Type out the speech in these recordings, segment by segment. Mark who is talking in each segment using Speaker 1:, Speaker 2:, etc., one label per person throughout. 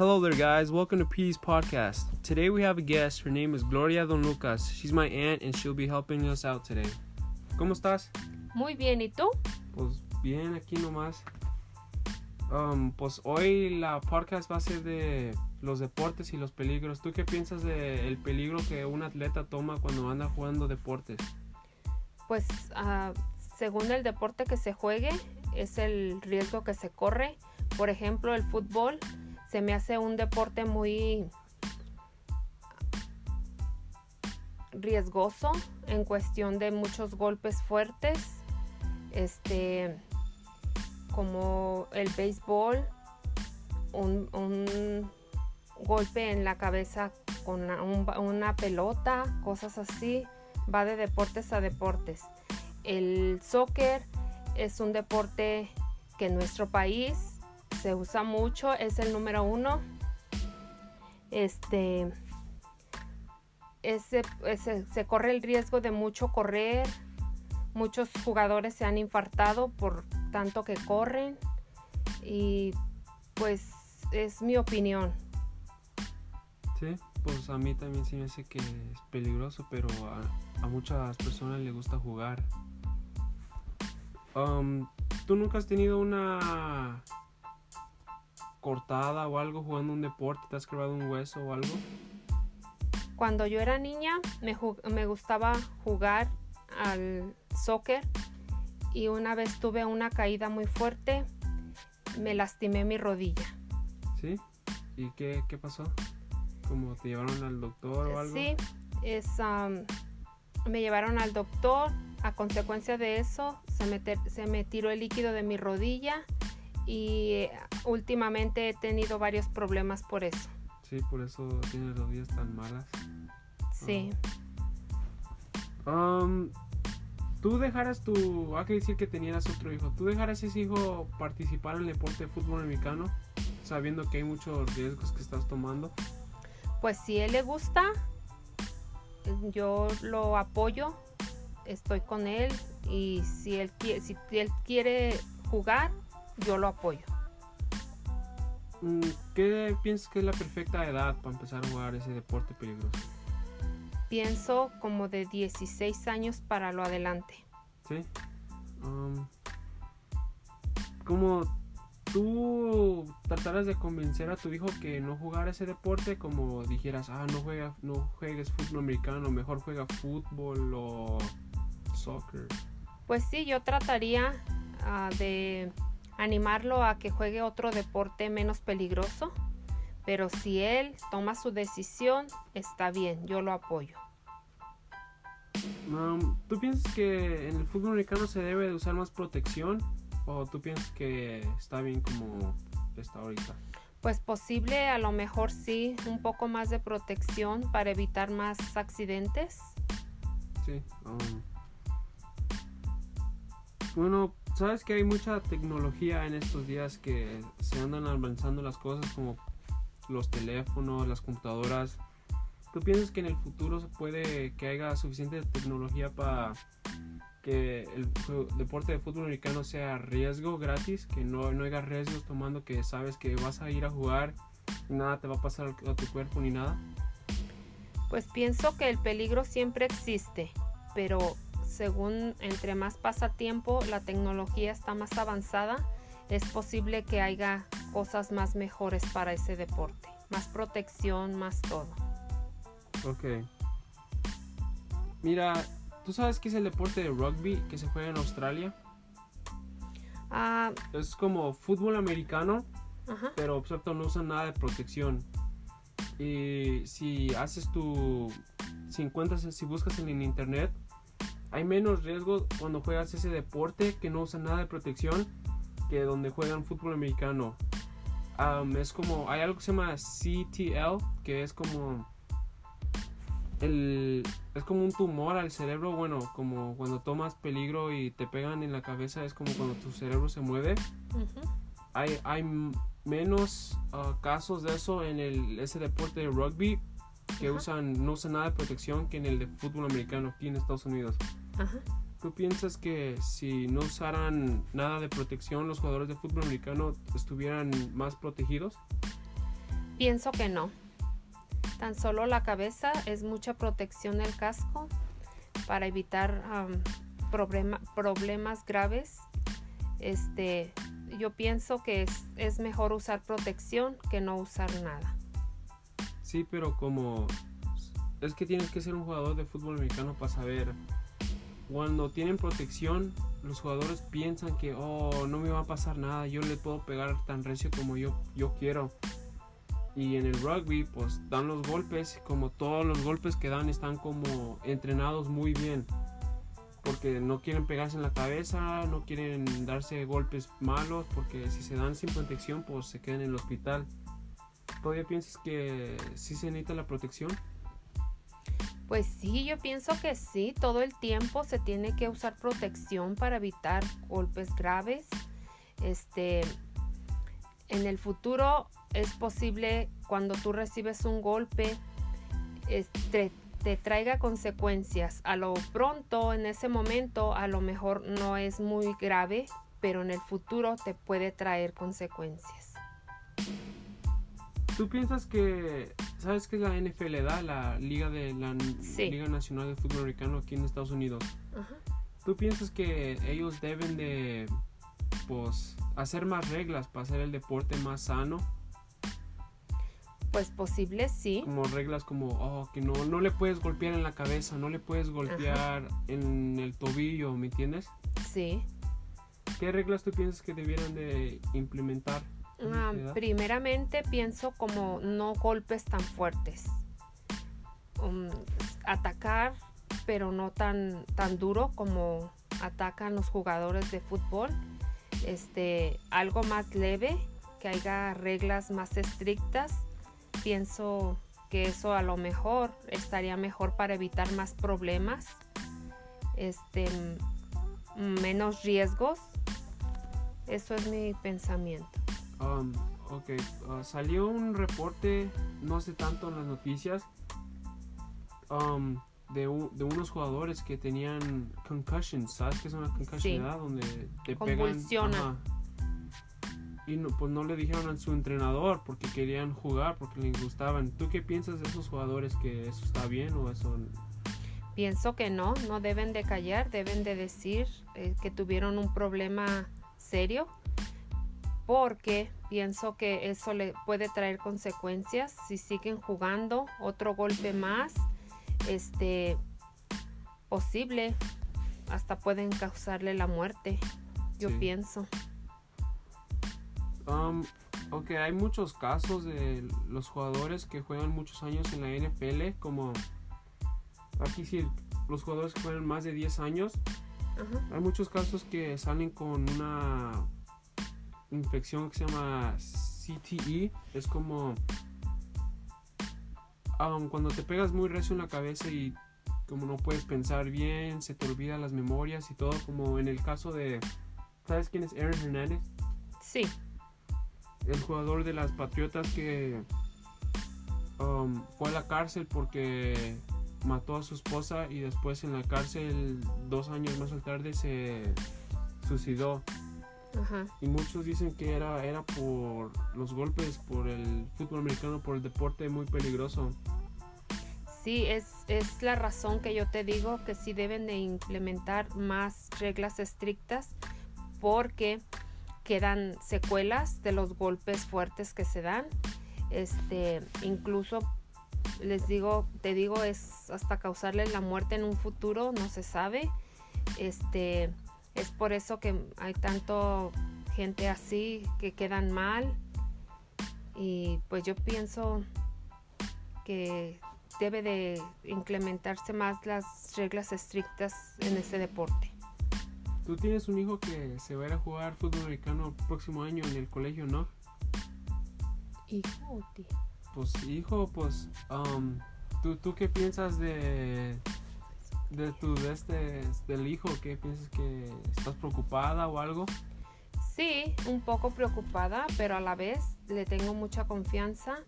Speaker 1: Hello there, guys. Welcome to PD's podcast. Today we have a guest. Her name is Gloria Don Lucas. She's my aunt and she'll be helping us out today. ¿Cómo estás?
Speaker 2: Muy bien, ¿y tú?
Speaker 1: Pues bien, aquí nomás. Um, pues hoy la podcast va a ser de los deportes y los peligros. ¿Tú qué piensas del peligro que un atleta toma cuando anda jugando deportes?
Speaker 2: Pues uh, según el deporte que se juegue, es el riesgo que se corre. Por ejemplo, el fútbol se me hace un deporte muy riesgoso en cuestión de muchos golpes fuertes. Este, como el béisbol, un, golpe en la cabeza con una, un, una pelota, cosas así. Va de deportes a deportes. El soccer es un deporte que en nuestro país se usa mucho, es el número uno. Este, ese, se corre el riesgo de mucho correr. Muchos jugadores se han infartado por tanto que corren. Y pues es mi opinión.
Speaker 1: Sí, pues a mí también sí me hace que es peligroso, pero a, a muchas personas les gusta jugar. Um, ¿Tú nunca has tenido una cortada o algo jugando un deporte? ¿Te has quebrado un hueso o algo?
Speaker 2: Cuando yo era niña me, me gustaba jugar al soccer y una vez tuve una caída muy fuerte, me lastimé mi rodilla.
Speaker 1: ¿Sí? ¿Y qué, qué pasó? ¿Cómo te llevaron al doctor o algo?
Speaker 2: Sí, es, um, me llevaron al doctor. A consecuencia de eso, se me, se me tiró el líquido de mi rodilla y últimamente he tenido varios problemas por eso.
Speaker 1: Sí, por eso tienes rodillas tan malas.
Speaker 2: Sí.
Speaker 1: Um, tú dejaras tu. Hay que decir que tenías otro hijo. ¿Tú dejaras ese hijo participar en el deporte de fútbol americano? Sabiendo que hay muchos riesgos que estás tomando.
Speaker 2: Pues si él le gusta, yo lo apoyo. Estoy con él. Y si él, si él quiere jugar, yo lo apoyo.
Speaker 1: ¿Qué piensas que es la perfecta edad para empezar a jugar ese deporte peligroso?
Speaker 2: Pienso como de 16 años para lo adelante.
Speaker 1: Sí. Um, como tú trataras de convencer a tu hijo que no jugara ese deporte, como dijeras, ah, no juega, no juegues fútbol americano, mejor juega fútbol o soccer.
Speaker 2: Pues sí, yo trataría uh, de animarlo a que juegue otro deporte menos peligroso, pero si él toma su decisión, está bien, yo lo apoyo.
Speaker 1: Um, ¿Tú piensas que en el fútbol americano se debe de usar más protección o tú piensas que está bien como está ahorita?
Speaker 2: Pues posible, a lo mejor sí, un poco más de protección para evitar más accidentes.
Speaker 1: Sí. Um, bueno, sabes que hay mucha tecnología en estos días que se andan avanzando las cosas como los teléfonos, las computadoras. ¿Tú piensas que en el futuro se puede que haya suficiente tecnología para que el deporte de fútbol americano sea riesgo gratis, que no, no haya riesgos tomando que sabes que vas a ir a jugar y nada te va a pasar a tu cuerpo ni nada?
Speaker 2: Pues pienso que el peligro siempre existe, pero según entre más pasa tiempo, la tecnología está más avanzada, es posible que haya cosas más mejores para ese deporte, más protección, más todo.
Speaker 1: Ok. Mira, ¿tú sabes qué es el deporte de rugby que se juega en Australia?
Speaker 2: Ah.
Speaker 1: es como fútbol americano, pero excepto no usan nada de protección. Y si haces tu, si encuentras, si buscas en internet, hay menos riesgo cuando juegas ese deporte que no usa nada de protección que donde juegan fútbol americano. es como, hay algo que se llama CTL, que es como el, es como un tumor al cerebro, bueno, como cuando tomas peligro y te pegan en la cabeza, es como cuando tu cerebro se mueve. hay, hay menos ah, casos de eso en el, ese deporte de rugby que usan, no usan nada de protección que en el de fútbol americano aquí en Estados Unidos. ¿Tú piensas que si no usaran nada de protección los jugadores de fútbol americano estuvieran más protegidos?
Speaker 2: Pienso que no. Tan solo la cabeza es mucha protección del casco para evitar problemas graves. Este, yo pienso que es, es mejor usar protección que no usar nada.
Speaker 1: Sí, pero como es que tienes que ser un jugador de fútbol americano para saber. Cuando tienen protección, los jugadores piensan que, oh, no me va a pasar nada, yo le puedo pegar tan recio como yo, yo quiero. Y en el rugby, pues dan los golpes, como todos los golpes que dan están como entrenados muy bien. Porque no quieren pegarse en la cabeza, no quieren darse golpes malos, porque si se dan sin protección, pues se quedan en el hospital. ¿Todavía piensas que sí se necesita la protección?
Speaker 2: Pues sí, yo pienso que sí, todo el tiempo se tiene que usar protección para evitar golpes graves. Este, en el futuro es posible cuando tú recibes un golpe este, te traiga consecuencias. A lo pronto, en ese momento, a lo mejor no es muy grave, pero en el futuro te puede traer consecuencias.
Speaker 1: ¿Tú piensas que, sabes qué es la NFL, da la Liga de la Liga Nacional de Fútbol Americano aquí en Estados Unidos? ¿Tú piensas que ellos deben de, pues, hacer más reglas para hacer el deporte más sano?
Speaker 2: Pues posible, sí.
Speaker 1: Como reglas como, oh, que no, no le puedes golpear en la cabeza, no le puedes golpear en el tobillo, ¿me entiendes?
Speaker 2: Sí.
Speaker 1: ¿Qué reglas tú piensas que debieran de implementar?
Speaker 2: Ah, primeramente pienso como no golpes tan fuertes. Um, atacar, pero no tan, tan duro como atacan los jugadores de fútbol. Este, algo más leve, que haya reglas más estrictas. Pienso que eso a lo mejor estaría mejor para evitar más problemas. Este, menos riesgos. Eso es mi pensamiento.
Speaker 1: Um, ok, uh, salió un reporte, no sé tanto en las noticias, um, de, de, unos jugadores que tenían concussions, ¿sabes qué es una concussion? Donde te pegan. y no, pues no le dijeron a su entrenador porque querían jugar, porque les gustaban. ¿Tú qué piensas de esos jugadores? ¿Que eso está bien o eso
Speaker 2: Pienso que no, no deben de callar, deben de decir eh, que tuvieron un problema serio porque pienso que eso le puede traer consecuencias si siguen jugando otro golpe más este posible. Hasta pueden causarle la muerte yo pienso.
Speaker 1: Um, ok hay muchos casos de los jugadores que juegan muchos años en la NFL como aquí sí los jugadores que juegan más de 10 años. Hay muchos casos que salen con una infección que se llama CTE. Es como um, cuando te pegas muy recio en la cabeza y como no puedes pensar bien, se te olvidan las memorias y todo, como en el caso de... ¿Sabes quién es Aaron Hernández?
Speaker 2: Sí.
Speaker 1: El jugador de las Patriotas que um, fue a la cárcel porque mató a su esposa y después en la cárcel dos años más tarde se suicidó. Y muchos dicen que era, era por los golpes, por el fútbol americano, por el deporte muy peligroso.
Speaker 2: Sí, es, es la razón que yo te digo que sí deben de implementar más reglas estrictas porque quedan secuelas de los golpes fuertes que se dan. Este, incluso les digo, te digo, es hasta causarle la muerte en un futuro, no se sabe. Este, es por eso que hay tanto gente así que quedan mal. Y pues yo pienso que debe de implementarse más las reglas estrictas en ese deporte.
Speaker 1: Tú tienes un hijo que se va a ir a jugar fútbol americano el próximo año en el colegio, ¿no?
Speaker 2: Hijo tío.
Speaker 1: Pues hijo, pues, um, ¿tú, ¿tú qué piensas de, de tu de este del hijo qué piensas que estás preocupada o algo
Speaker 2: sí un poco preocupada pero a la vez le tengo mucha confianza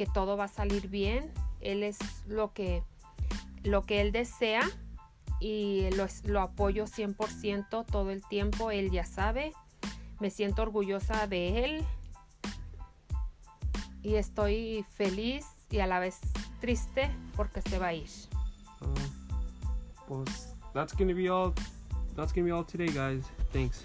Speaker 2: que todo va a salir bien. Él es lo que lo que él desea y lo, lo apoyo 100% todo el tiempo él ya sabe. Me siento orgullosa de él y estoy feliz y a la vez triste porque se va a ir.
Speaker 1: Uh, that's gonna be all. That's gonna be all today, guys. Thanks.